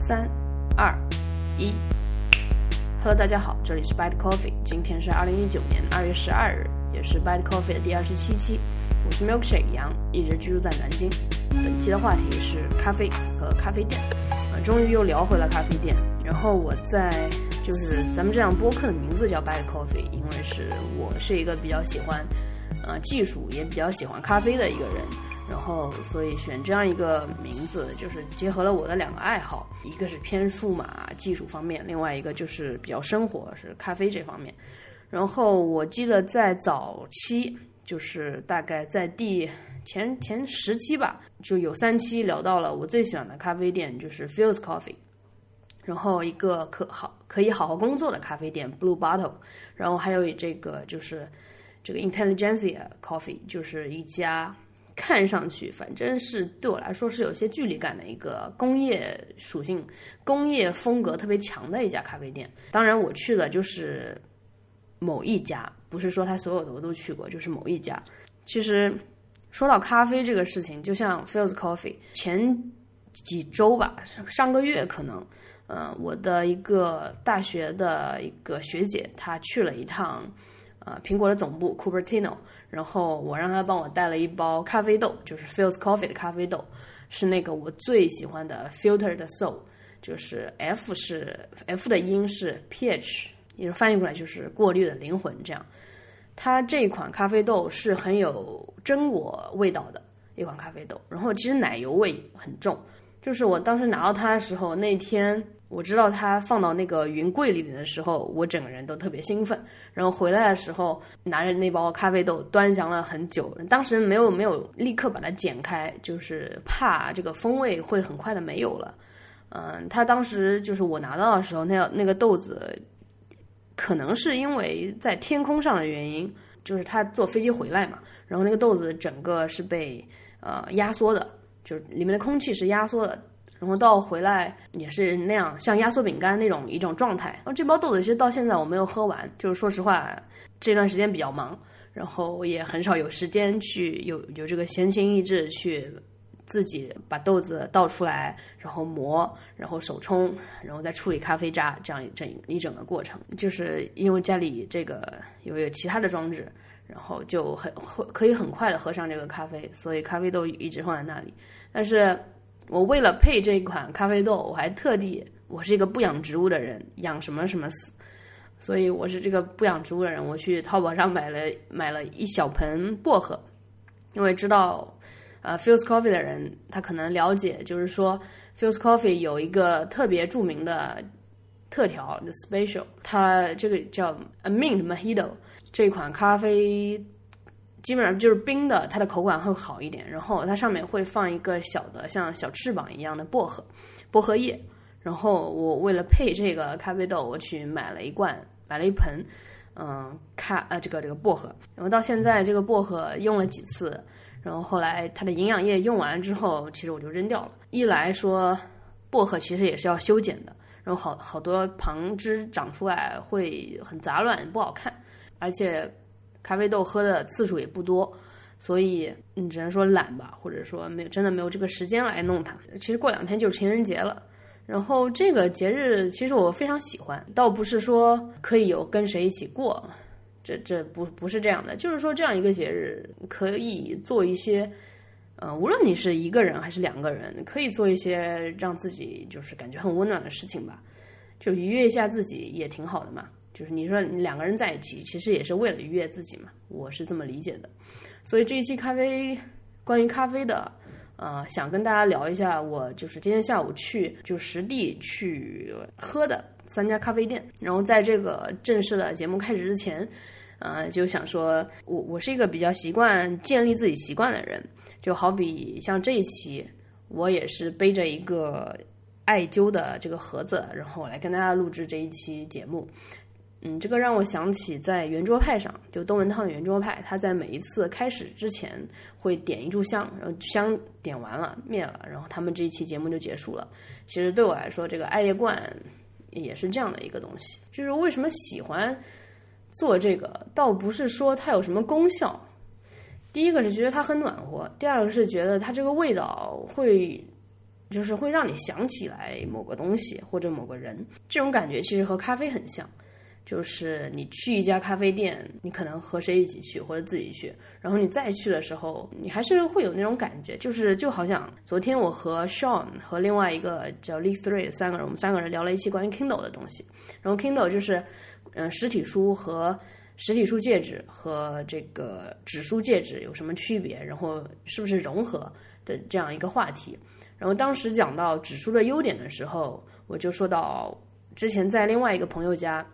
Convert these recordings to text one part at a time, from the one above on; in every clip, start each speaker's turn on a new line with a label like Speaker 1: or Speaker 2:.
Speaker 1: 三、二、一。Hello，大家好，这里是 Bad Coffee，今天是二零一九年二月十二日，也是 Bad Coffee 的第二十七期。我是 Milkshake 杨，一直居住在南京。本期的话题是咖啡和咖啡店。呃，终于又聊回了咖啡店。然后我在就是咱们这样播客的名字叫 Bad Coffee，因为是我是一个比较喜欢呃技术，也比较喜欢咖啡的一个人。然后，所以选这样一个名字，就是结合了我的两个爱好，一个是偏数码技术方面，另外一个就是比较生活，是咖啡这方面。然后我记得在早期，就是大概在第前前十期吧，就有三期聊到了我最喜欢的咖啡店，就是 Fields Coffee，然后一个可好可以好好工作的咖啡店 Blue Bottle，然后还有这个就是这个 Intelligentsia Coffee，就是一家。看上去反正是对我来说是有些距离感的一个工业属性、工业风格特别强的一家咖啡店。当然，我去的就是某一家，不是说他所有的我都去过，就是某一家。其实说到咖啡这个事情，就像 Fields Coffee，前几周吧，上个月可能，呃，我的一个大学的一个学姐，她去了一趟呃苹果的总部 Cupertino。然后我让他帮我带了一包咖啡豆，就是 Fields Coffee 的咖啡豆，是那个我最喜欢的 Filtered Soul，就是 F 是 F 的音是 pH，也是翻译过来就是过滤的灵魂这样。它这一款咖啡豆是很有榛果味道的一款咖啡豆，然后其实奶油味很重，就是我当时拿到它的时候那天。我知道它放到那个云柜里面的时候，我整个人都特别兴奋。然后回来的时候，拿着那包咖啡豆端详了很久。当时没有没有立刻把它剪开，就是怕这个风味会很快的没有了。嗯，它当时就是我拿到的时候，那那个豆子，可能是因为在天空上的原因，就是他坐飞机回来嘛，然后那个豆子整个是被呃压缩的，就是里面的空气是压缩的。然后到回来也是那样，像压缩饼干那种一种状态。然后这包豆子其实到现在我没有喝完，就是说实话，这段时间比较忙，然后我也很少有时间去有有这个闲情逸致去自己把豆子倒出来，然后磨，然后手冲，然后再处理咖啡渣，这样一整一整个过程。就是因为家里这个有有其他的装置，然后就很会可以很快的喝上这个咖啡，所以咖啡豆一直放在那里，但是。我为了配这一款咖啡豆，我还特地，我是一个不养植物的人，养什么什么死，所以我是这个不养植物的人，我去淘宝上买了买了一小盆薄荷，因为知道，呃，Fields Coffee 的人他可能了解，就是说 Fields Coffee 有一个特别著名的特调就 special，它这个叫 A Mint Mojito 这款咖啡。基本上就是冰的，它的口感会好一点。然后它上面会放一个小的像小翅膀一样的薄荷，薄荷叶。然后我为了配这个咖啡豆，我去买了一罐，买了一盆，嗯，咖呃这个这个薄荷。然后到现在这个薄荷用了几次，然后后来它的营养液用完了之后，其实我就扔掉了。一来说薄荷其实也是要修剪的，然后好好多旁枝长出来会很杂乱不好看，而且。咖啡豆喝的次数也不多，所以你只能说懒吧，或者说没有真的没有这个时间来弄它。其实过两天就是情人节了，然后这个节日其实我非常喜欢，倒不是说可以有跟谁一起过，这这不不是这样的，就是说这样一个节日可以做一些，呃，无论你是一个人还是两个人，可以做一些让自己就是感觉很温暖的事情吧，就愉悦一下自己也挺好的嘛。就是你说两个人在一起，其实也是为了愉悦自己嘛，我是这么理解的。所以这一期咖啡，关于咖啡的，呃，想跟大家聊一下，我就是今天下午去就实地去喝的三家咖啡店。然后在这个正式的节目开始之前，呃，就想说我我是一个比较习惯建立自己习惯的人，就好比像这一期，我也是背着一个艾灸的这个盒子，然后来跟大家录制这一期节目。嗯，这个让我想起在圆桌派上，就窦文涛的圆桌派，他在每一次开始之前会点一炷香，然后香点完了灭了，然后他们这一期节目就结束了。其实对我来说，这个艾叶罐也是这样的一个东西。就是为什么喜欢做这个，倒不是说它有什么功效，第一个是觉得它很暖和，第二个是觉得它这个味道会就是会让你想起来某个东西或者某个人。这种感觉其实和咖啡很像。就是你去一家咖啡店，你可能和谁一起去或者自己去，然后你再去的时候，你还是会有那种感觉，就是就好像昨天我和 Sean 和另外一个叫 Lee Three 三个人，我们三个人聊了一期关于 Kindle 的东西。然后 Kindle 就是，嗯，实体书和实体书戒指和这个纸书戒指有什么区别，然后是不是融合的这样一个话题。然后当时讲到纸书的优点的时候，我就说到之前在另外一个朋友家。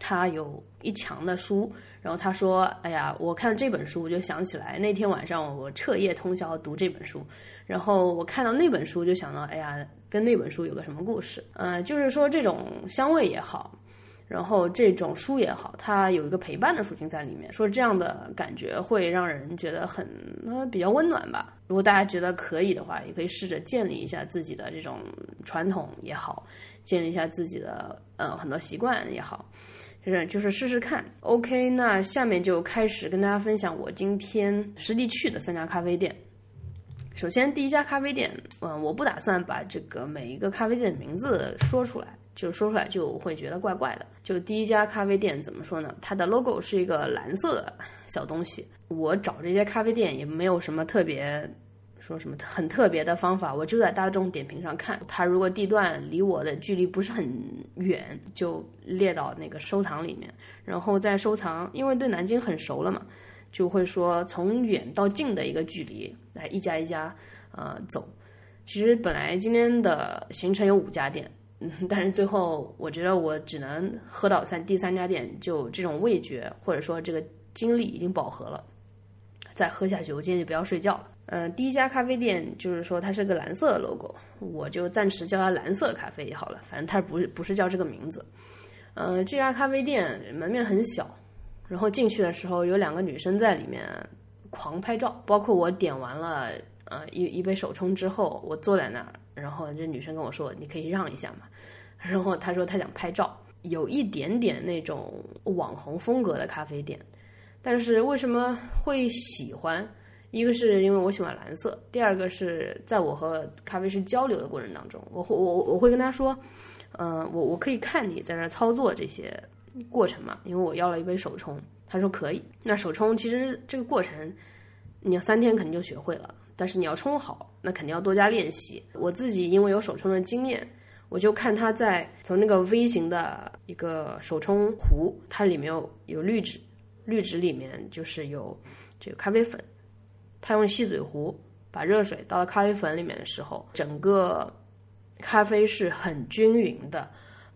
Speaker 1: 他有一墙的书，然后他说：“哎呀，我看这本书，我就想起来那天晚上我彻夜通宵读这本书，然后我看到那本书就想到，哎呀，跟那本书有个什么故事？嗯，就是说这种香味也好，然后这种书也好，它有一个陪伴的属性在里面，说这样的感觉会让人觉得很呃比较温暖吧。如果大家觉得可以的话，也可以试着建立一下自己的这种传统也好，建立一下自己的呃很多习惯也好。”就是就是试试看，OK，那下面就开始跟大家分享我今天实地去的三家咖啡店。首先第一家咖啡店，嗯，我不打算把这个每一个咖啡店的名字说出来，就说出来就会觉得怪怪的。就第一家咖啡店怎么说呢？它的 logo 是一个蓝色的小东西。我找这些咖啡店也没有什么特别。说什么很特别的方法，我就在大众点评上看，它如果地段离我的距离不是很远，就列到那个收藏里面，然后再收藏，因为对南京很熟了嘛，就会说从远到近的一个距离来一家一家呃走。其实本来今天的行程有五家店，嗯，但是最后我觉得我只能喝到三第三家店，就这种味觉或者说这个精力已经饱和了，再喝下去，我今天就不要睡觉了。呃，第一家咖啡店就是说它是个蓝色的 logo，我就暂时叫它蓝色咖啡也好了，反正它不是不是叫这个名字。呃，这家咖啡店门面很小，然后进去的时候有两个女生在里面狂拍照，包括我点完了呃一一杯手冲之后，我坐在那儿，然后这女生跟我说：“你可以让一下嘛。”然后她说她想拍照，有一点点那种网红风格的咖啡店，但是为什么会喜欢？一个是因为我喜欢蓝色，第二个是在我和咖啡师交流的过程当中，我会我我会跟他说，嗯，我我可以看你在那操作这些过程嘛，因为我要了一杯手冲，他说可以。那手冲其实这个过程，你要三天肯定就学会了，但是你要冲好，那肯定要多加练习。我自己因为有手冲的经验，我就看他在从那个 V 型的一个手冲壶，它里面有有滤纸，滤纸里面就是有这个咖啡粉。他用细嘴壶把热水倒到咖啡粉里面的时候，整个咖啡是很均匀的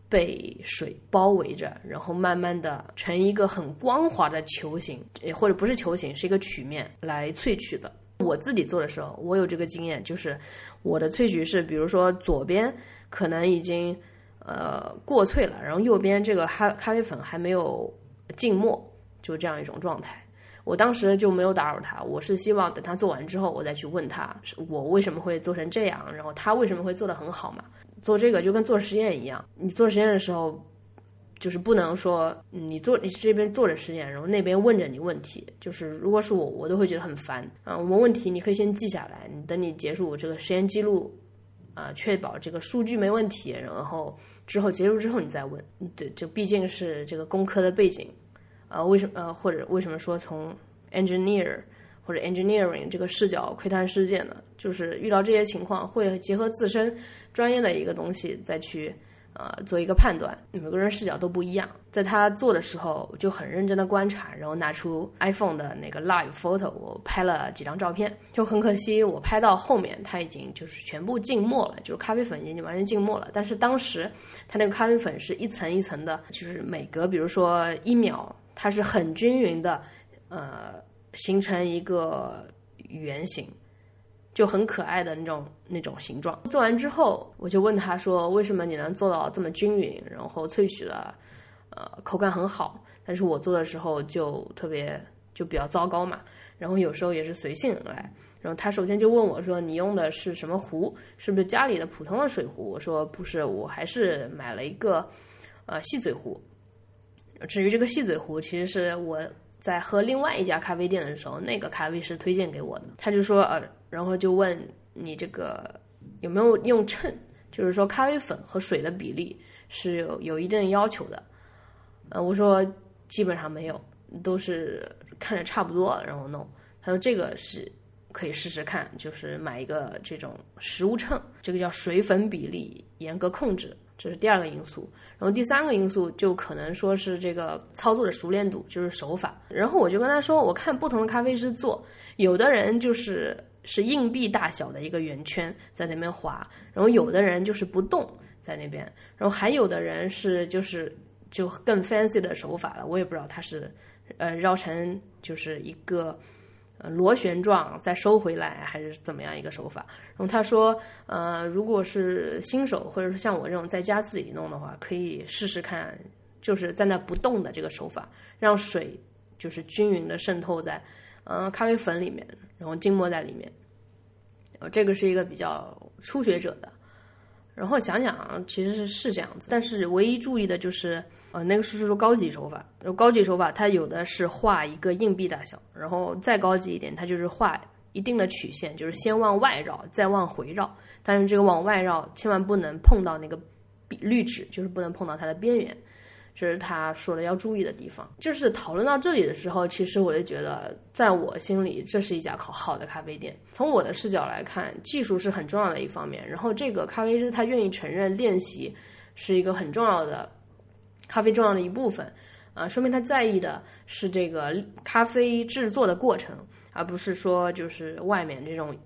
Speaker 1: 被水包围着，然后慢慢的成一个很光滑的球形，或者不是球形，是一个曲面来萃取的。我自己做的时候，我有这个经验，就是我的萃取是，比如说左边可能已经呃过萃了，然后右边这个咖咖啡粉还没有浸没，就这样一种状态。我当时就没有打扰他，我是希望等他做完之后，我再去问他，我为什么会做成这样，然后他为什么会做得很好嘛？做这个就跟做实验一样，你做实验的时候，就是不能说你做你这边做着实验，然后那边问着你问题，就是如果是我，我都会觉得很烦啊。我们问题你可以先记下来，你等你结束这个实验记录，啊，确保这个数据没问题，然后之后结束之后你再问，对，就毕竟是这个工科的背景。呃，为什么呃，或者为什么说从 engineer 或者 engineering 这个视角窥探世界呢？就是遇到这些情况，会结合自身专业的一个东西再去呃做一个判断。每个人视角都不一样，在他做的时候就很认真的观察，然后拿出 iPhone 的那个 live photo，我拍了几张照片。就很可惜，我拍到后面它已经就是全部浸没了，就是咖啡粉已经完全浸没了。但是当时它那个咖啡粉是一层一层的，就是每隔比如说一秒。它是很均匀的，呃，形成一个圆形，就很可爱的那种那种形状。做完之后，我就问他说：“为什么你能做到这么均匀，然后萃取了，呃，口感很好？但是我做的时候就特别就比较糟糕嘛。然后有时候也是随性来。然后他首先就问我说：‘你用的是什么壶？是不是家里的普通的水壶？’我说：‘不是，我还是买了一个呃细嘴壶。’至于这个细嘴壶，其实是我在喝另外一家咖啡店的时候，那个咖啡师推荐给我的。他就说，呃，然后就问你这个有没有用秤，就是说咖啡粉和水的比例是有有一定要求的。呃，我说基本上没有，都是看着差不多然后弄。他说这个是可以试试看，就是买一个这种食物秤，这个叫水粉比例严格控制。这是第二个因素，然后第三个因素就可能说是这个操作的熟练度，就是手法。然后我就跟他说，我看不同的咖啡师做，有的人就是是硬币大小的一个圆圈在那边划，然后有的人就是不动在那边，然后还有的人是就是就更 fancy 的手法了，我也不知道他是呃绕成就是一个。螺旋状再收回来还是怎么样一个手法？然后他说，呃，如果是新手或者是像我这种在家自己弄的话，可以试试看，就是在那不动的这个手法，让水就是均匀的渗透在，呃，咖啡粉里面，然后浸没在里面。这个是一个比较初学者的。然后想想，其实是是这样子，但是唯一注意的就是。呃，那个是说高级手法，高级手法它有的是画一个硬币大小，然后再高级一点，它就是画一定的曲线，就是先往外绕，再往回绕。但是这个往外绕千万不能碰到那个绿纸，就是不能碰到它的边缘，这是他说的要注意的地方。就是讨论到这里的时候，其实我就觉得，在我心里，这是一家好好的咖啡店。从我的视角来看，技术是很重要的一方面。然后这个咖啡师他愿意承认练习是一个很重要的。咖啡重要的一部分，啊，说明他在意的是这个咖啡制作的过程，而不是说就是外面这种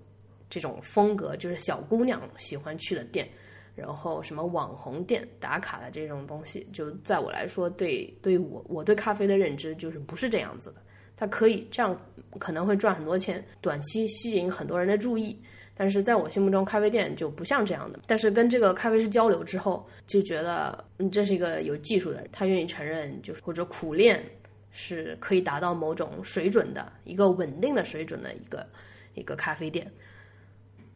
Speaker 1: 这种风格，就是小姑娘喜欢去的店，然后什么网红店打卡的这种东西，就在我来说，对对我我对咖啡的认知就是不是这样子的。它可以这样，可能会赚很多钱，短期吸引很多人的注意。但是在我心目中，咖啡店就不像这样的。但是跟这个咖啡师交流之后，就觉得，嗯，这是一个有技术的人，他愿意承认，就是或者苦练是可以达到某种水准的一个稳定的水准的一个一个咖啡店。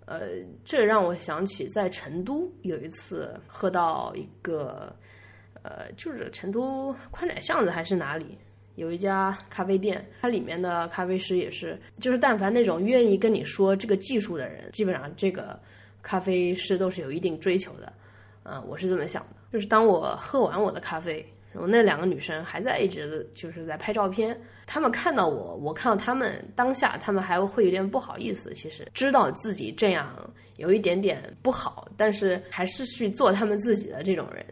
Speaker 1: 呃，这让我想起在成都有一次喝到一个，呃，就是成都宽窄巷子还是哪里。有一家咖啡店，它里面的咖啡师也是，就是但凡那种愿意跟你说这个技术的人，基本上这个咖啡师都是有一定追求的，嗯，我是这么想的。就是当我喝完我的咖啡，然后那两个女生还在一直就是在拍照片，她们看到我，我看到她们当下，她们还会有点不好意思，其实知道自己这样有一点点不好，但是还是去做他们自己的这种人。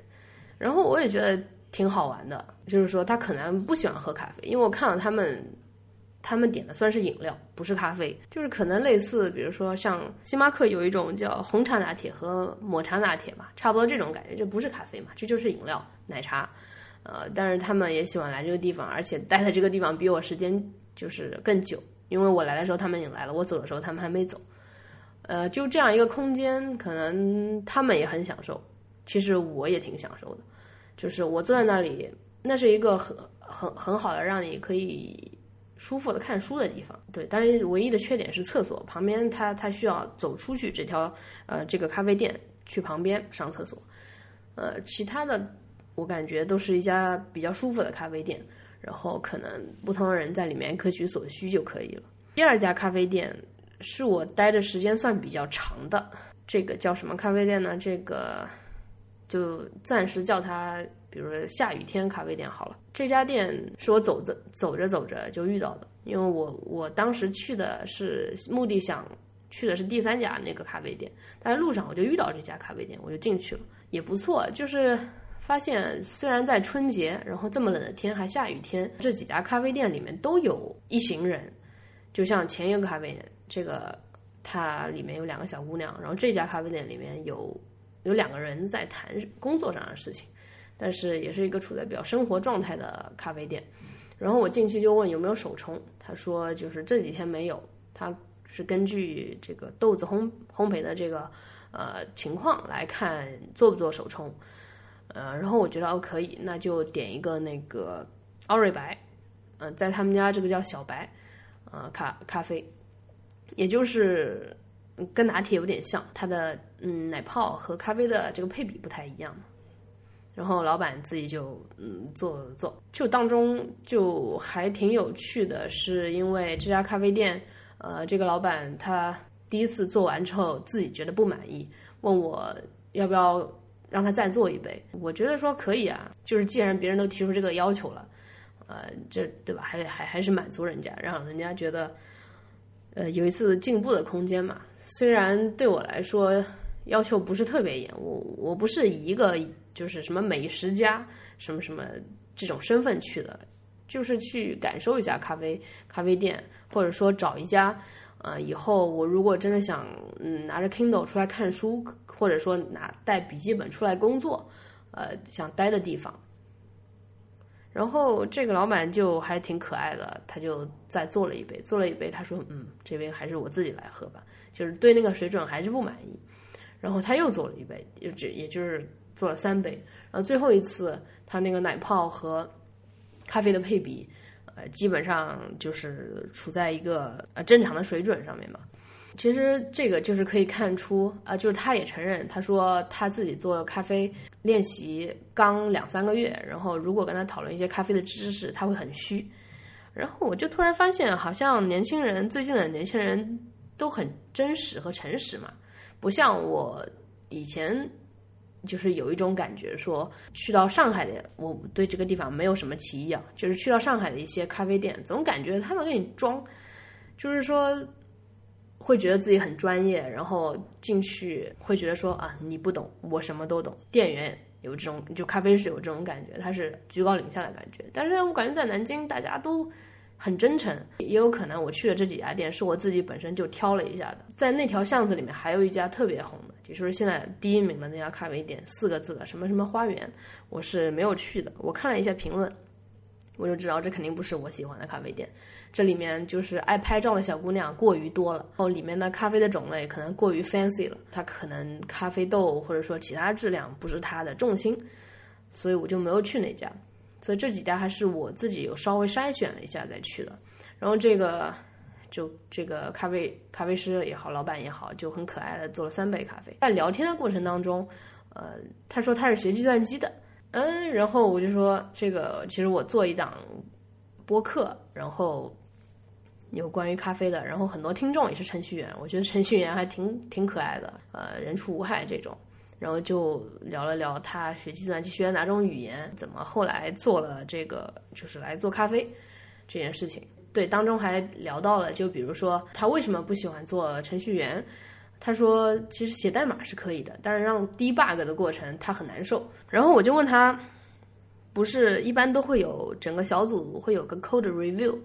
Speaker 1: 然后我也觉得。挺好玩的，就是说他可能不喜欢喝咖啡，因为我看到他们，他们点的算是饮料，不是咖啡，就是可能类似，比如说像星巴克有一种叫红茶拿铁和抹茶拿铁嘛，差不多这种感觉，这不是咖啡嘛，这就是饮料奶茶，呃，但是他们也喜欢来这个地方，而且待在这个地方比我时间就是更久，因为我来的时候他们已经来了，我走的时候他们还没走，呃，就这样一个空间，可能他们也很享受，其实我也挺享受的。就是我坐在那里，那是一个很很很好的让你可以舒服的看书的地方。对，但是唯一的缺点是厕所旁边，它它需要走出去这条呃这个咖啡店去旁边上厕所。呃，其他的我感觉都是一家比较舒服的咖啡店，然后可能不同的人在里面各取所需就可以了。第二家咖啡店是我待的时间算比较长的，这个叫什么咖啡店呢？这个。就暂时叫它，比如说下雨天咖啡店好了。这家店是我走着走着走着就遇到的，因为我我当时去的是目的想去的是第三家那个咖啡店，但是路上我就遇到这家咖啡店，我就进去了，也不错。就是发现虽然在春节，然后这么冷的天还下雨天，这几家咖啡店里面都有一行人，就像前一个咖啡店，这个它里面有两个小姑娘，然后这家咖啡店里面有。有两个人在谈工作上的事情，但是也是一个处在比较生活状态的咖啡店。然后我进去就问有没有手冲，他说就是这几天没有，他是根据这个豆子烘烘焙的这个呃情况来看做不做手冲。呃，然后我觉得哦可以，那就点一个那个奥瑞白，嗯，在他们家这个叫小白，呃咖咖啡，也就是。跟拿铁有点像，它的嗯奶泡和咖啡的这个配比不太一样。然后老板自己就嗯做做，就当中就还挺有趣的，是因为这家咖啡店，呃，这个老板他第一次做完之后自己觉得不满意，问我要不要让他再做一杯。我觉得说可以啊，就是既然别人都提出这个要求了，呃，这对吧？还还还是满足人家，让人家觉得呃有一次进步的空间嘛。虽然对我来说要求不是特别严，我我不是以一个就是什么美食家什么什么这种身份去的，就是去感受一下咖啡咖啡店，或者说找一家。呃，以后我如果真的想，嗯，拿着 Kindle 出来看书，或者说拿带笔记本出来工作，呃，想待的地方。然后这个老板就还挺可爱的，他就再做了一杯，做了一杯，他说，嗯，这杯还是我自己来喝吧，就是对那个水准还是不满意。然后他又做了一杯，就只也就是做了三杯。然后最后一次，他那个奶泡和咖啡的配比。呃，基本上就是处在一个呃正常的水准上面嘛。其实这个就是可以看出啊，就是他也承认，他说他自己做咖啡练习刚两三个月，然后如果跟他讨论一些咖啡的知识，他会很虚。然后我就突然发现，好像年轻人最近的年轻人都很真实和诚实嘛，不像我以前。就是有一种感觉，说去到上海的，我对这个地方没有什么歧义啊。就是去到上海的一些咖啡店，总感觉他们给你装，就是说会觉得自己很专业，然后进去会觉得说啊，你不懂，我什么都懂。店员有这种，就咖啡师有这种感觉，他是居高临下的感觉。但是我感觉在南京，大家都。很真诚，也有可能我去的这几家店是我自己本身就挑了一下的。在那条巷子里面还有一家特别红的，就是现在第一名的那家咖啡店，四个字的什么什么花园，我是没有去的。我看了一下评论，我就知道这肯定不是我喜欢的咖啡店。这里面就是爱拍照的小姑娘过于多了，然后里面的咖啡的种类可能过于 fancy 了，它可能咖啡豆或者说其他质量不是它的重心，所以我就没有去那家。所以这几家还是我自己有稍微筛选了一下再去的，然后这个就这个咖啡咖啡师也好，老板也好，就很可爱的做了三杯咖啡。在聊天的过程当中，呃，他说他是学计算机的，嗯，然后我就说这个其实我做一档播客，然后有关于咖啡的，然后很多听众也是程序员，我觉得程序员还挺挺可爱的，呃，人畜无害这种。然后就聊了聊他学计算机学的哪种语言，怎么后来做了这个，就是来做咖啡这件事情。对，当中还聊到了，就比如说他为什么不喜欢做程序员。他说其实写代码是可以的，但是让 debug 的过程他很难受。然后我就问他，不是一般都会有整个小组会有个 code review？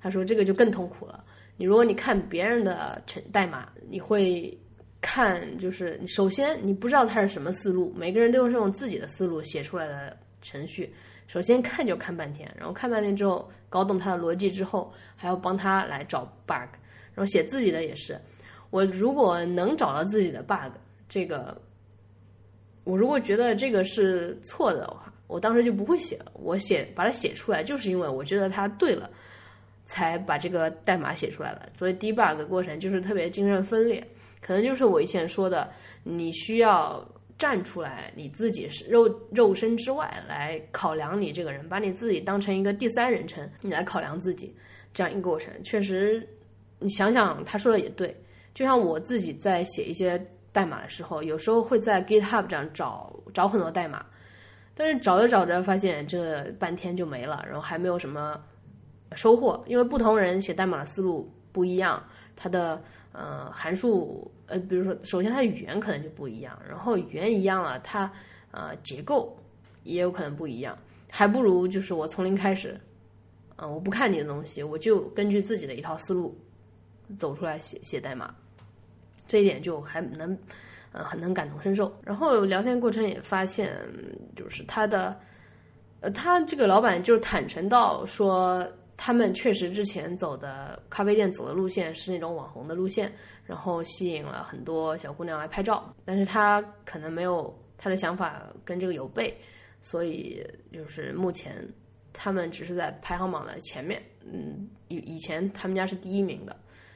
Speaker 1: 他说这个就更痛苦了。你如果你看别人的程代码，你会。看，就是首先你不知道他是什么思路，每个人都是用自己的思路写出来的程序。首先看就看半天，然后看半天之后搞懂他的逻辑之后，还要帮他来找 bug，然后写自己的也是。我如果能找到自己的 bug，这个我如果觉得这个是错的话，我当时就不会写了。我写把它写出来，就是因为我觉得它对了，才把这个代码写出来了。所以 debug 过程就是特别精神分裂。可能就是我以前说的，你需要站出来，你自己是肉肉身之外来考量你这个人，把你自己当成一个第三人称，你来考量自己这样一个过程。确实，你想想他说的也对。就像我自己在写一些代码的时候，有时候会在 GitHub 上找找很多代码，但是找着找着发现这半天就没了，然后还没有什么收获，因为不同人写代码的思路不一样，他的。呃，函数，呃，比如说，首先它的语言可能就不一样，然后语言一样了，它呃结构也有可能不一样，还不如就是我从零开始，嗯，我不看你的东西，我就根据自己的一套思路走出来写写代码，这一点就还能呃很能感同身受。然后聊天过程也发现，就是他的，呃，他这个老板就坦诚到说。他们确实之前走的咖啡店走的路线是那种网红的路线，然后吸引了很多小姑娘来拍照。但是他可能没有他的想法跟这个有悖，所以就是目前他们只是在排行榜的前面。嗯，以以前他们家是第一名的，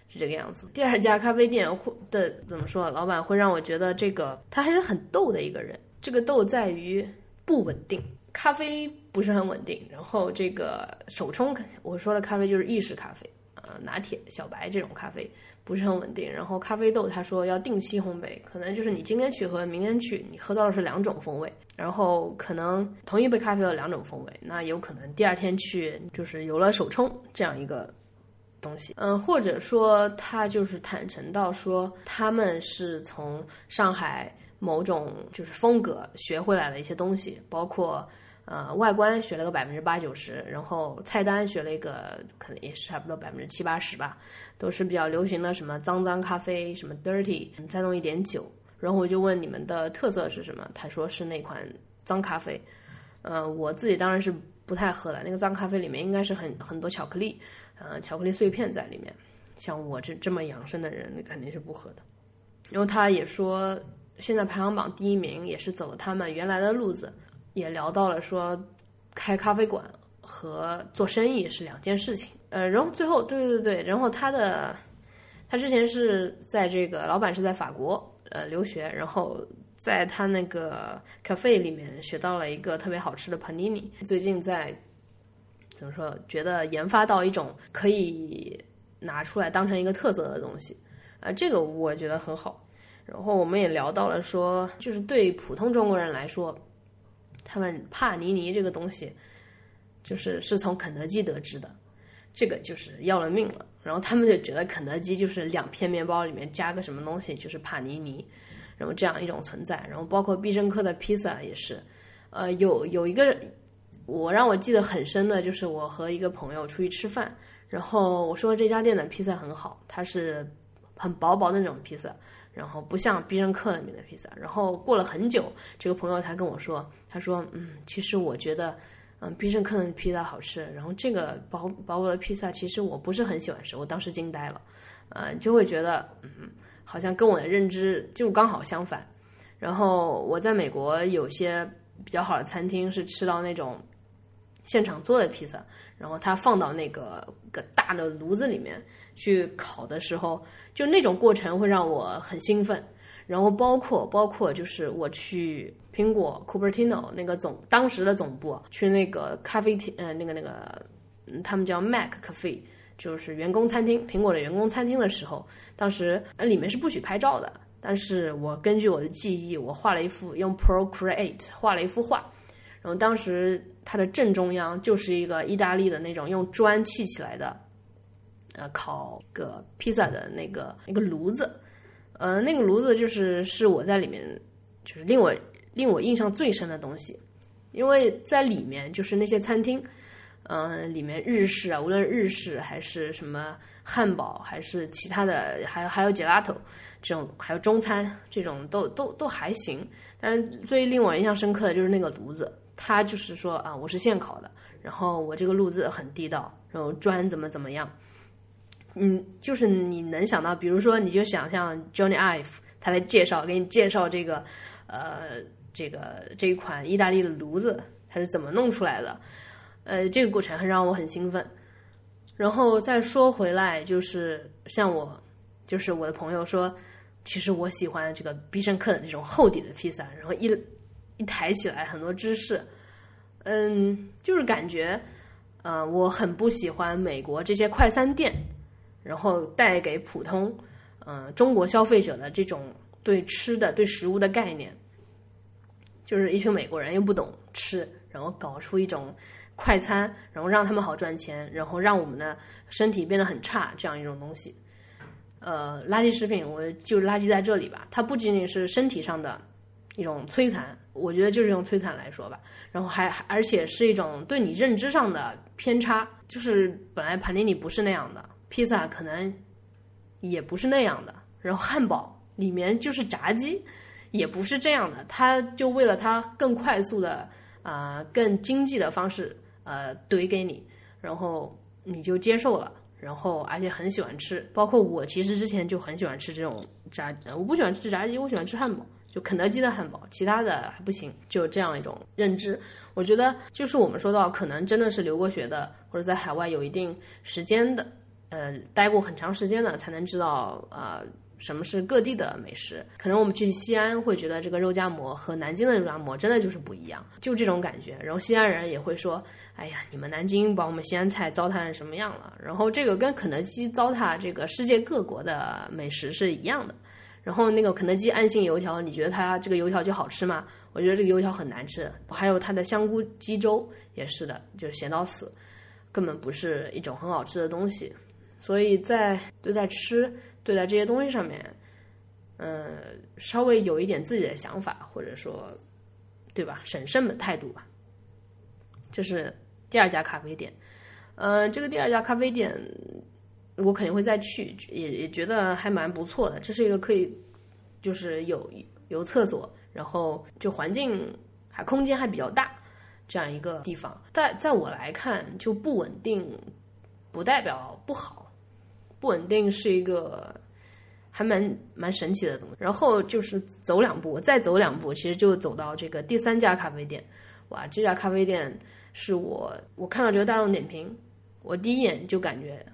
Speaker 1: 是这个样子。第二家咖啡店会的怎么说？老板会让我觉得这个他还是很逗的一个人。这个逗在于不稳定。咖啡不是很稳定，然后这个手冲，我说的咖啡就是意式咖啡，呃拿铁、小白这种咖啡不是很稳定。然后咖啡豆他说要定期烘焙，可能就是你今天去和明天去，你喝到的是两种风味。然后可能同一杯咖啡有两种风味，那有可能第二天去就是有了手冲这样一个东西。嗯，或者说他就是坦诚到说他们是从上海某种就是风格学回来的一些东西，包括。呃，外观学了个百分之八九十，然后菜单学了一个，可能也是差不多百分之七八十吧，都是比较流行的什么脏脏咖啡，什么 dirty，再弄一点酒。然后我就问你们的特色是什么，他说是那款脏咖啡。呃，我自己当然是不太喝的，那个脏咖啡里面应该是很很多巧克力，呃，巧克力碎片在里面。像我这这么养生的人，肯定是不喝的。然后他也说，现在排行榜第一名也是走了他们原来的路子。也聊到了说，开咖啡馆和做生意是两件事情。呃，然后最后，对对对，然后他的他之前是在这个老板是在法国呃留学，然后在他那个咖啡里面学到了一个特别好吃的 panini。最近在怎么说，觉得研发到一种可以拿出来当成一个特色的东西，啊，这个我觉得很好。然后我们也聊到了说，就是对普通中国人来说。他们帕尼尼这个东西，就是是从肯德基得知的，这个就是要了命了。然后他们就觉得肯德基就是两片面包里面加个什么东西就是帕尼尼，然后这样一种存在。然后包括必胜客的披萨也是，呃，有有一个我让我记得很深的就是我和一个朋友出去吃饭，然后我说这家店的披萨很好，它是很薄薄的那种披萨。然后不像必胜客里面的披萨，然后过了很久，这个朋友才跟我说，他说，嗯，其实我觉得，嗯，必胜客的披萨好吃，然后这个薄薄薄的披萨其实我不是很喜欢吃，我当时惊呆了，呃，就会觉得，嗯，好像跟我的认知就刚好相反。然后我在美国有些比较好的餐厅是吃到那种现场做的披萨，然后他放到那个个大的炉子里面。去烤的时候，就那种过程会让我很兴奋。然后包括包括就是我去苹果 Cupertino 那个总当时的总部，去那个咖啡厅，呃，那个那个，他们叫 Mac Cafe，就是员工餐厅，苹果的员工餐厅的时候，当时呃里面是不许拍照的。但是我根据我的记忆，我画了一幅用 Procreate 画了一幅画，然后当时它的正中央就是一个意大利的那种用砖砌起来的。呃，烤个披萨的那个一个炉子，呃，那个炉子就是是我在里面，就是令我令我印象最深的东西，因为在里面就是那些餐厅，嗯，里面日式啊，无论日式还是什么汉堡，还是其他的，还有还有 gelato 这种，还有中餐这种都都都还行，但是最令我印象深刻的就是那个炉子，他就是说啊，我是现烤的，然后我这个炉子很地道，然后砖怎么怎么样。嗯，就是你能想到，比如说，你就想象 Johnny Ive 他来介绍，给你介绍这个，呃，这个这一款意大利的炉子，它是怎么弄出来的？呃，这个过程很让我很兴奋。然后再说回来，就是像我，就是我的朋友说，其实我喜欢这个必胜客的这种厚底的披萨，然后一一抬起来很多芝士，嗯，就是感觉，呃，我很不喜欢美国这些快餐店。然后带给普通，嗯，中国消费者的这种对吃的、对食物的概念，就是一群美国人又不懂吃，然后搞出一种快餐，然后让他们好赚钱，然后让我们的身体变得很差这样一种东西。呃，垃圾食品，我就垃圾在这里吧。它不仅仅是身体上的一种摧残，我觉得就是用摧残来说吧。然后还而且是一种对你认知上的偏差，就是本来盘尼尼不是那样的。披萨可能也不是那样的，然后汉堡里面就是炸鸡，也不是这样的。他就为了他更快速的啊、更经济的方式呃怼给你，然后你就接受了，然后而且很喜欢吃。包括我其实之前就很喜欢吃这种炸，我不喜欢吃炸鸡，我喜欢吃汉堡，就肯德基的汉堡，其他的还不行。就这样一种认知，我觉得就是我们说到可能真的是留过学的，或者在海外有一定时间的。呃，待过很长时间的才能知道，呃，什么是各地的美食。可能我们去西安会觉得这个肉夹馍和南京的肉夹馍真的就是不一样，就这种感觉。然后西安人也会说：“哎呀，你们南京把我们西安菜糟蹋成什么样了？”然后这个跟肯德基糟蹋这个世界各国的美食是一样的。然后那个肯德基安心油条，你觉得它这个油条就好吃吗？我觉得这个油条很难吃。还有它的香菇鸡粥也是的，就是咸到死，根本不是一种很好吃的东西。所以在对待吃、对待这些东西上面，嗯，稍微有一点自己的想法，或者说，对吧？审慎的态度吧。这是第二家咖啡店，呃，这个第二家咖啡店。我肯定会再去，也也觉得还蛮不错的。这是一个可以，就是有有厕所，然后就环境还空间还比较大这样一个地方。在在我来看，就不稳定不代表不好，不稳定是一个还蛮蛮神奇的东西。然后就是走两步，再走两步，其实就走到这个第三家咖啡店。哇，这家咖啡店是我我看到这个大众点评，我第一眼就感觉。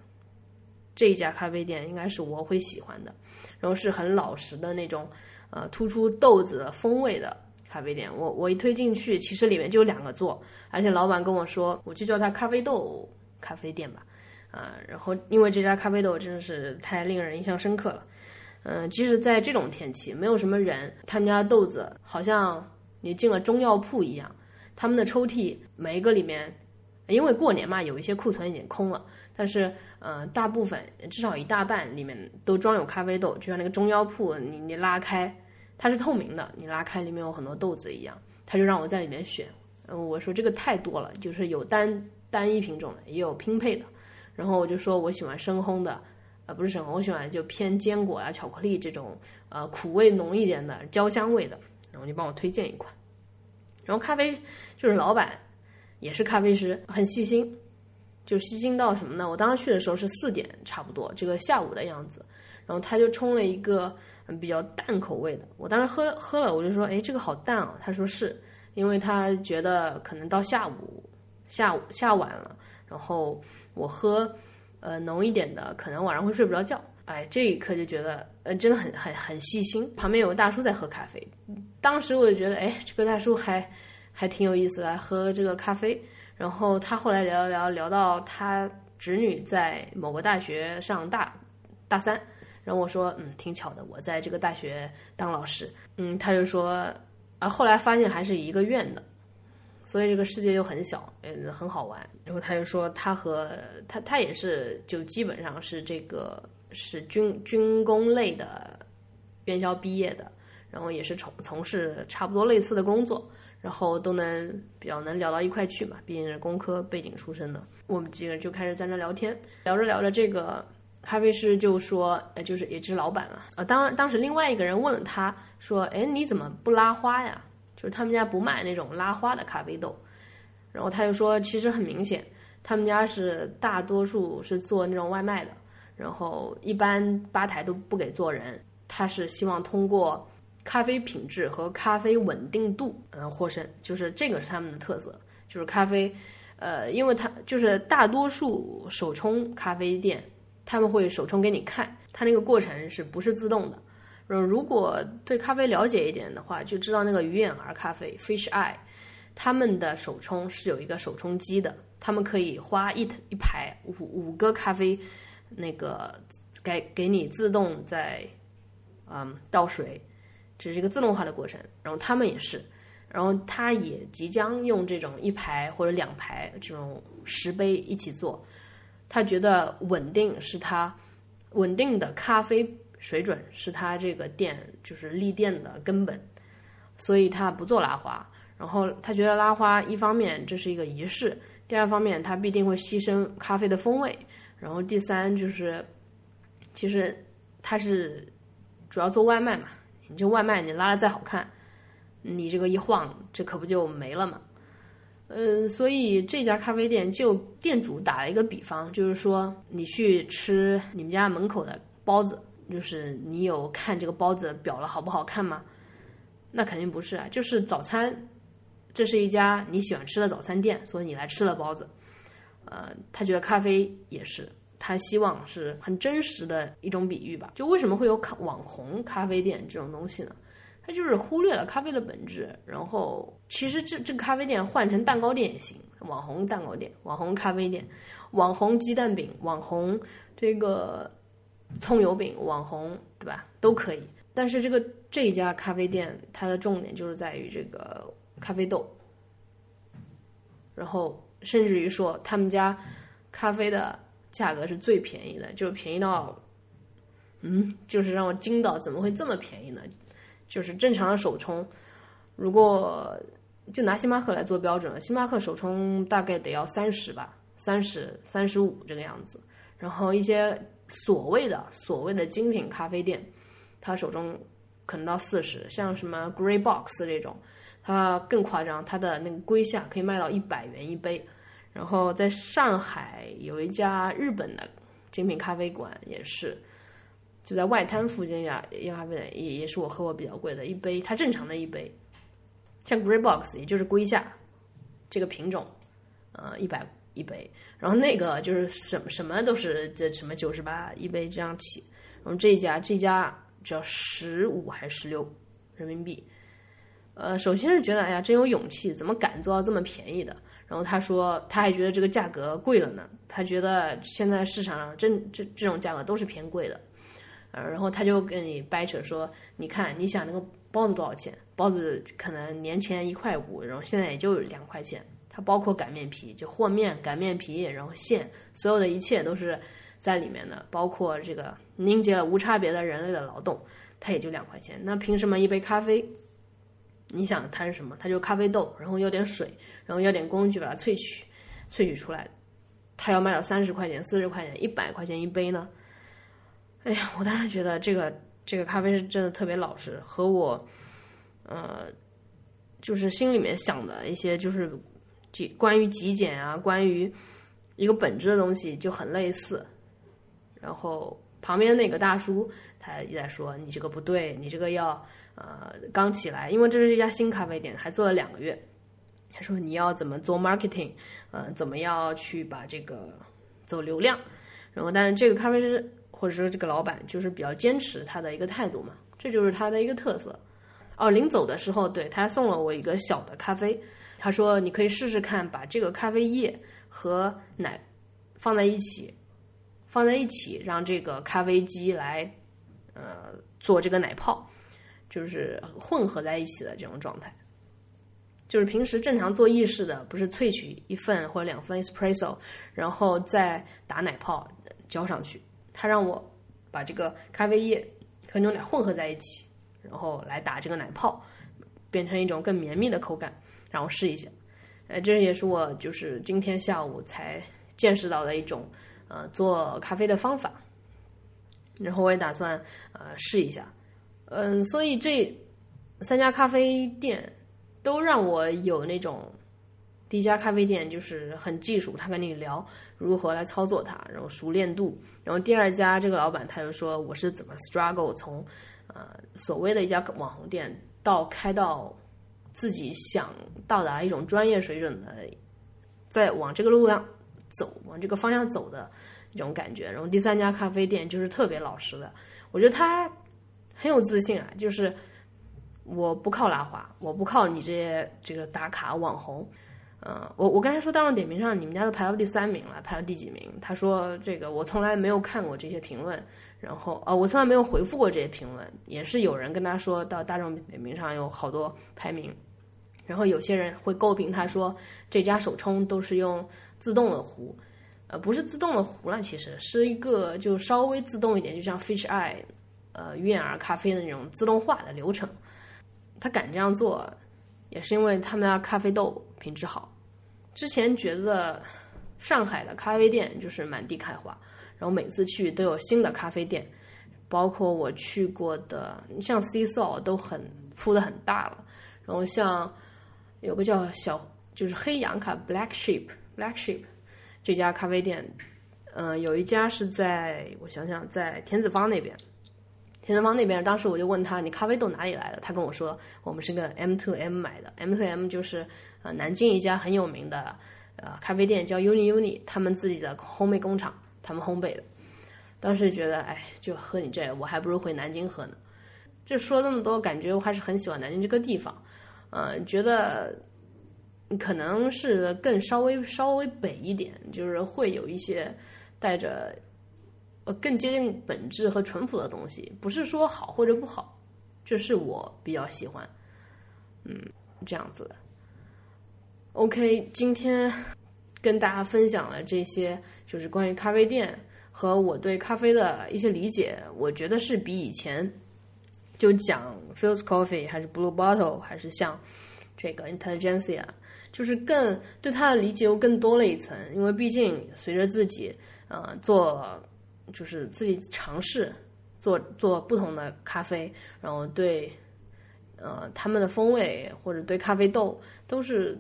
Speaker 1: 这一家咖啡店应该是我会喜欢的，然后是很老实的那种，呃，突出豆子风味的咖啡店。我我一推进去，其实里面就有两个座，而且老板跟我说，我就叫它咖啡豆咖啡店吧，啊，然后因为这家咖啡豆真的是太令人印象深刻了，嗯，即使在这种天气，没有什么人，他们家豆子好像你进了中药铺一样，他们的抽屉每一个里面。因为过年嘛，有一些库存已经空了，但是，呃，大部分至少一大半里面都装有咖啡豆，就像那个中药铺，你你拉开，它是透明的，你拉开里面有很多豆子一样，他就让我在里面选，嗯，我说这个太多了，就是有单单一品种的，也有拼配的，然后我就说我喜欢深烘的，呃，不是深烘，我喜欢就偏坚果啊、巧克力这种，呃，苦味浓一点的、焦香味的，然后你帮我推荐一款，然后咖啡就是老板。也是咖啡师，很细心，就细心到什么呢？我当时去的时候是四点，差不多这个下午的样子，然后他就冲了一个比较淡口味的。我当时喝喝了，我就说：“哎，这个好淡啊。”他说：“是因为他觉得可能到下午下午下晚了，然后我喝呃浓一点的，可能晚上会睡不着觉。”哎，这一刻就觉得呃真的很很很细心。旁边有个大叔在喝咖啡，当时我就觉得哎，这个大叔还。还挺有意思，来喝这个咖啡。然后他后来聊聊聊到他侄女在某个大学上大大三，然后我说嗯挺巧的，我在这个大学当老师。嗯，他就说啊，后来发现还是一个院的，所以这个世界又很小，嗯，很好玩。然后他就说他和他他也是就基本上是这个是军军工类的院校毕业的，然后也是从从事差不多类似的工作。然后都能比较能聊到一块去嘛，毕竟是工科背景出身的，我们几个人就开始在那聊天，聊着聊着，这个咖啡师就说，呃，就是也是老板了，呃，当当时另外一个人问了他说，哎，你怎么不拉花呀？就是他们家不卖那种拉花的咖啡豆，然后他就说，其实很明显，他们家是大多数是做那种外卖的，然后一般吧台都不给做人，他是希望通过。咖啡品质和咖啡稳定度，嗯，获胜，就是这个是他们的特色，就是咖啡，呃，因为它就是大多数手冲咖啡店，他们会手冲给你看，它那个过程是不是自动的？如果对咖啡了解一点的话，就知道那个鱼眼儿咖啡 （Fish Eye），他们的手冲是有一个手冲机的，他们可以花一一排五五个咖啡，那个给给你自动在，嗯，倒水。这是一个自动化的过程，然后他们也是，然后他也即将用这种一排或者两排这种石杯一起做，他觉得稳定是他稳定的咖啡水准是他这个店就是立店的根本，所以他不做拉花，然后他觉得拉花一方面这是一个仪式，第二方面他必定会牺牲咖啡的风味，然后第三就是其实他是主要做外卖嘛。你这外卖你拉的再好看，你这个一晃，这可不就没了吗？嗯，所以这家咖啡店就店主打了一个比方，就是说你去吃你们家门口的包子，就是你有看这个包子裱了好不好看吗？那肯定不是啊，就是早餐，这是一家你喜欢吃的早餐店，所以你来吃了包子。呃，他觉得咖啡也是。他希望是很真实的一种比喻吧。就为什么会有咖网红咖啡店这种东西呢？他就是忽略了咖啡的本质，然后其实这这个咖啡店换成蛋糕店也行，网红蛋糕店、网红咖啡店、网红鸡蛋饼、网红这个葱油饼、网红对吧，都可以。但是这个这一家咖啡店，它的重点就是在于这个咖啡豆，然后甚至于说他们家咖啡的价格是最便宜的，就是便宜到，嗯，就是让我惊到，怎么会这么便宜呢？就是正常的手冲，如果就拿星巴克来做标准，星巴克手冲大概得要三十吧，三十三十五这个样子。然后一些所谓的所谓的精品咖啡店。它手中可能到四十，像什么 Grey Box 这种，它更夸张，它的那个龟下可以卖到一百元一杯。然后在上海有一家日本的精品咖啡馆，也是就在外滩附近呀，一咖啡也也是我喝过比较贵的，一杯它正常的一杯，像 Grey Box 也就是龟下这个品种，呃一百一杯，然后那个就是什么什么都是这什么九十八一杯这样起，然后这一家这家。只要十五还是十六人民币？呃，首先是觉得，哎呀，真有勇气，怎么敢做到这么便宜的？然后他说，他还觉得这个价格贵了呢。他觉得现在市场上真这这种价格都是偏贵的。呃，然后他就跟你掰扯说，你看，你想那个包子多少钱？包子可能年前一块五，然后现在也就两块钱。它包括擀面皮，就和面、擀面皮，然后馅，所有的一切都是。在里面的包括这个凝结了无差别的人类的劳动，它也就两块钱。那凭什么一杯咖啡？你想它是什么？它就咖啡豆，然后要点水，然后要点工具把它萃取，萃取出来，它要卖到三十块钱、四十块钱、一百块钱一杯呢？哎呀，我当时觉得这个这个咖啡是真的特别老实，和我呃就是心里面想的一些就是极关于极简啊，关于一个本质的东西就很类似。然后旁边那个大叔，他也在说：“你这个不对，你这个要呃刚起来，因为这是一家新咖啡店，还做了两个月。”他说：“你要怎么做 marketing？呃，怎么样去把这个走流量？然后，但是这个咖啡师或者说这个老板就是比较坚持他的一个态度嘛，这就是他的一个特色。哦，临走的时候，对他送了我一个小的咖啡，他说你可以试试看，把这个咖啡液和奶放在一起。”放在一起，让这个咖啡机来，呃，做这个奶泡，就是混合在一起的这种状态。就是平时正常做意式的，不是萃取一份或者两份 espresso，然后再打奶泡浇上去。他让我把这个咖啡液和牛奶混合在一起，然后来打这个奶泡，变成一种更绵密的口感，让我试一下。呃，这也是我就是今天下午才见识到的一种。呃，做咖啡的方法，然后我也打算呃试一下，嗯，所以这三家咖啡店都让我有那种第一家咖啡店就是很技术，他跟你聊如何来操作它，然后熟练度，然后第二家这个老板他就说我是怎么 struggle 从呃所谓的一家网红店到开到自己想到达一种专业水准的，在往这个路上。走往这个方向走的一种感觉，然后第三家咖啡店就是特别老实的，我觉得他很有自信啊，就是我不靠拉花，我不靠你这些这个打卡网红，嗯，我我刚才说大众点评上你们家都排到第三名了，排到第几名？他说这个我从来没有看过这些评论，然后呃我从来没有回复过这些评论，也是有人跟他说到大众点评上有好多排名，然后有些人会诟病他说这家手冲都是用。自动的壶，呃，不是自动的壶了，其实是一个就稍微自动一点，就像 Fish Eye，呃，悦儿咖啡的那种自动化的流程。他敢这样做，也是因为他们家咖啡豆品质好。之前觉得上海的咖啡店就是满地开花，然后每次去都有新的咖啡店，包括我去过的，像 C s o 都很铺的很大了，然后像有个叫小就是黑羊卡 Black Sheep。Black Sheep 这家咖啡店，嗯，有一家是在我想想，在田子坊那边。田子坊那边，当时我就问他：“你咖啡豆哪里来的？”他跟我说：“我们是个 M to M 买的。M to M 就是呃南京一家很有名的呃咖啡店，叫 Uni Uni，他们自己的烘焙工厂他们烘焙的。当时觉得，哎，就喝你这，我还不如回南京喝呢。就说这么多，感觉我还是很喜欢南京这个地方。呃，觉得可能是更稍微稍微北一点，就是会有一些带着呃更接近本质和淳朴的东西。不是说好或者不好，这是我比较喜欢。嗯，这样子的。OK，今天跟大家分享了这些，就是关于咖啡店和我对咖啡的一些理解。我觉得是比以前就讲 Fills Coffee 还是 Blue Bottle 还是像这个 Intelligentsia，就是更对它的理解又更多了一层。因为毕竟随着自己呃做，就是自己尝试做做不同的咖啡，然后对呃他们的风味或者对咖啡豆都是。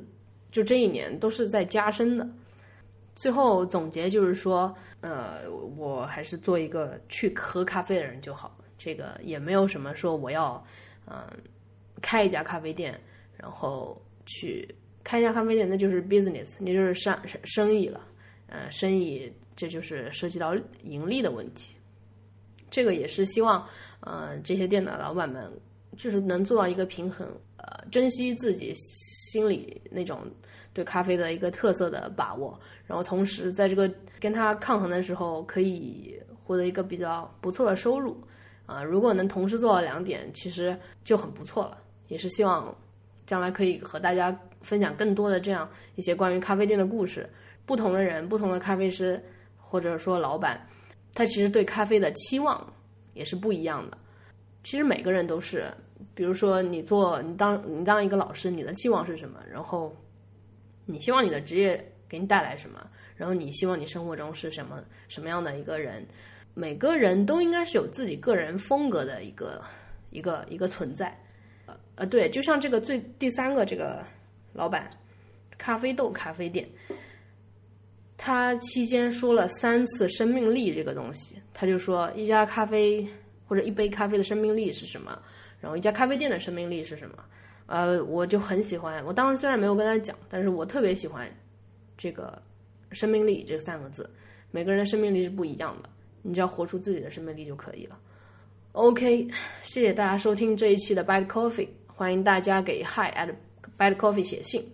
Speaker 1: 就这一年都是在加深的。最后总结就是说，呃，我还是做一个去喝咖啡的人就好。这个也没有什么说我要，嗯，开一家咖啡店，然后去开一家咖啡店，那就是 business，那就是生生意了。呃，生意这就是涉及到盈利的问题。这个也是希望，呃，这些店的老板们就是能做到一个平衡，呃，珍惜自己。心里那种对咖啡的一个特色的把握，然后同时在这个跟他抗衡的时候，可以获得一个比较不错的收入，啊，如果能同时做到两点，其实就很不错了。也是希望将来可以和大家分享更多的这样一些关于咖啡店的故事。不同的人，不同的咖啡师或者说老板，他其实对咖啡的期望也是不一样的。其实每个人都是。比如说，你做你当你当一个老师，你的期望是什么？然后，你希望你的职业给你带来什么？然后，你希望你生活中是什么什么样的一个人？每个人都应该是有自己个人风格的一个一个一个存在。呃，对，就像这个最第三个这个老板，咖啡豆咖啡店，他期间说了三次生命力这个东西，他就说一家咖啡或者一杯咖啡的生命力是什么？然后一家咖啡店的生命力是什么？呃，我就很喜欢。我当时虽然没有跟他讲，但是我特别喜欢这个“生命力”这三个字。每个人的生命力是不一样的，你只要活出自己的生命力就可以了。OK，谢谢大家收听这一期的 Bad Coffee，欢迎大家给 Hi at Bad Coffee 写信，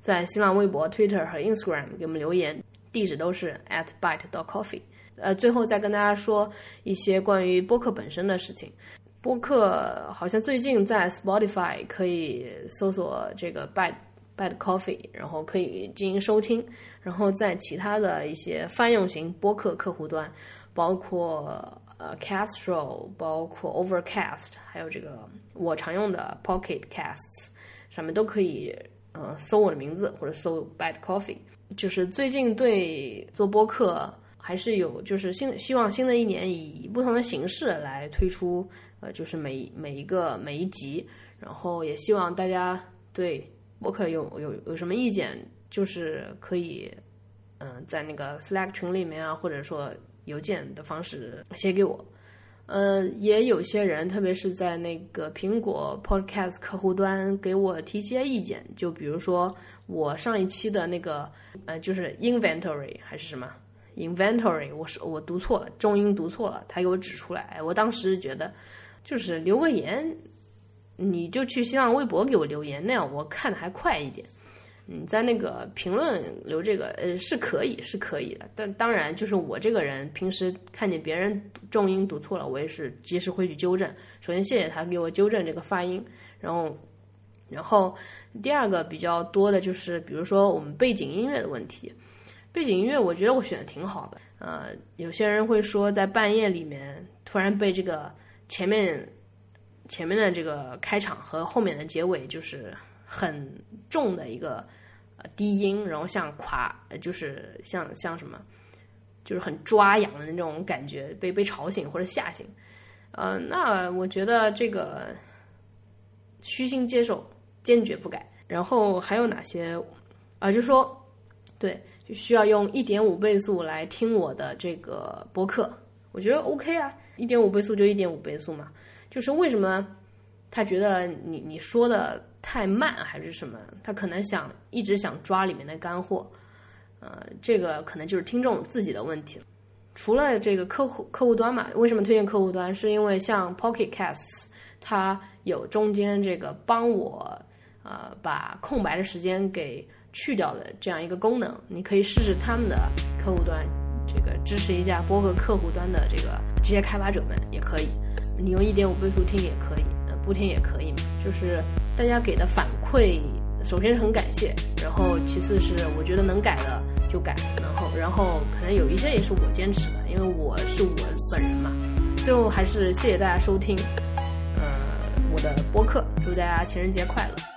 Speaker 1: 在新浪微博、Twitter 和 Instagram 给我们留言，地址都是 at bite dot coffee。呃，最后再跟大家说一些关于播客本身的事情。播客好像最近在 Spotify 可以搜索这个 bite bite Coffee，然后可以进行收听。然后在其他的一些泛用型播客客户端，包括呃 Castro，包括 Overcast，还有这个我常用的 Pocket Casts 上面都可以呃搜我的名字或者搜 Bad Coffee。就是最近对做播客还是有就是新希望新的一年以不同的形式来推出。呃，就是每每一个每一集，然后也希望大家对博客有有有什么意见，就是可以，嗯，在那个 Slack 群里面啊，或者说邮件的方式写给我。呃，也有些人，特别是在那个苹果 Podcast 客户端给我提些意见，就比如说我上一期的那个，呃，就是 Inventory 还是什么 Inventory，我是我读错了，重音读错了，他给我指出来，我当时觉得。就是留个言，你就去新浪微博给我留言，那样我看的还快一点。你在那个评论留这个，呃，是可以，是可以的。但当然，就是我这个人平时看见别人重音读错了，我也是及时会去纠正。首先谢谢他给我纠正这个发音，然后，然后第二个比较多的就是，比如说我们背景音乐的问题。背景音乐我觉得我选的挺好的。呃，有些人会说在半夜里面突然被这个。前面前面的这个开场和后面的结尾就是很重的一个呃低音，然后像垮，就是像像什么，就是很抓痒的那种感觉，被被吵醒或者吓醒。呃，那我觉得这个虚心接受，坚决不改。然后还有哪些啊？就说对，就需要用一点五倍速来听我的这个播客，我觉得 OK 啊。一点五倍速就一点五倍速嘛，就是为什么他觉得你你说的太慢还是什么？他可能想一直想抓里面的干货，呃，这个可能就是听众自己的问题了。除了这个客户客户端嘛，为什么推荐客户端？是因为像 Pocket Casts，它有中间这个帮我呃把空白的时间给去掉的这样一个功能。你可以试试他们的客户端，这个支持一下播客客户端的这个这些开发者们也可以。你用一点五倍速听也可以，呃，不听也可以嘛。就是大家给的反馈，首先是很感谢，然后其次是我觉得能改的就改，然后然后可能有一些也是我坚持的，因为我是我本人嘛。最后还是谢谢大家收听，呃，我的播客，祝大家情人节快乐。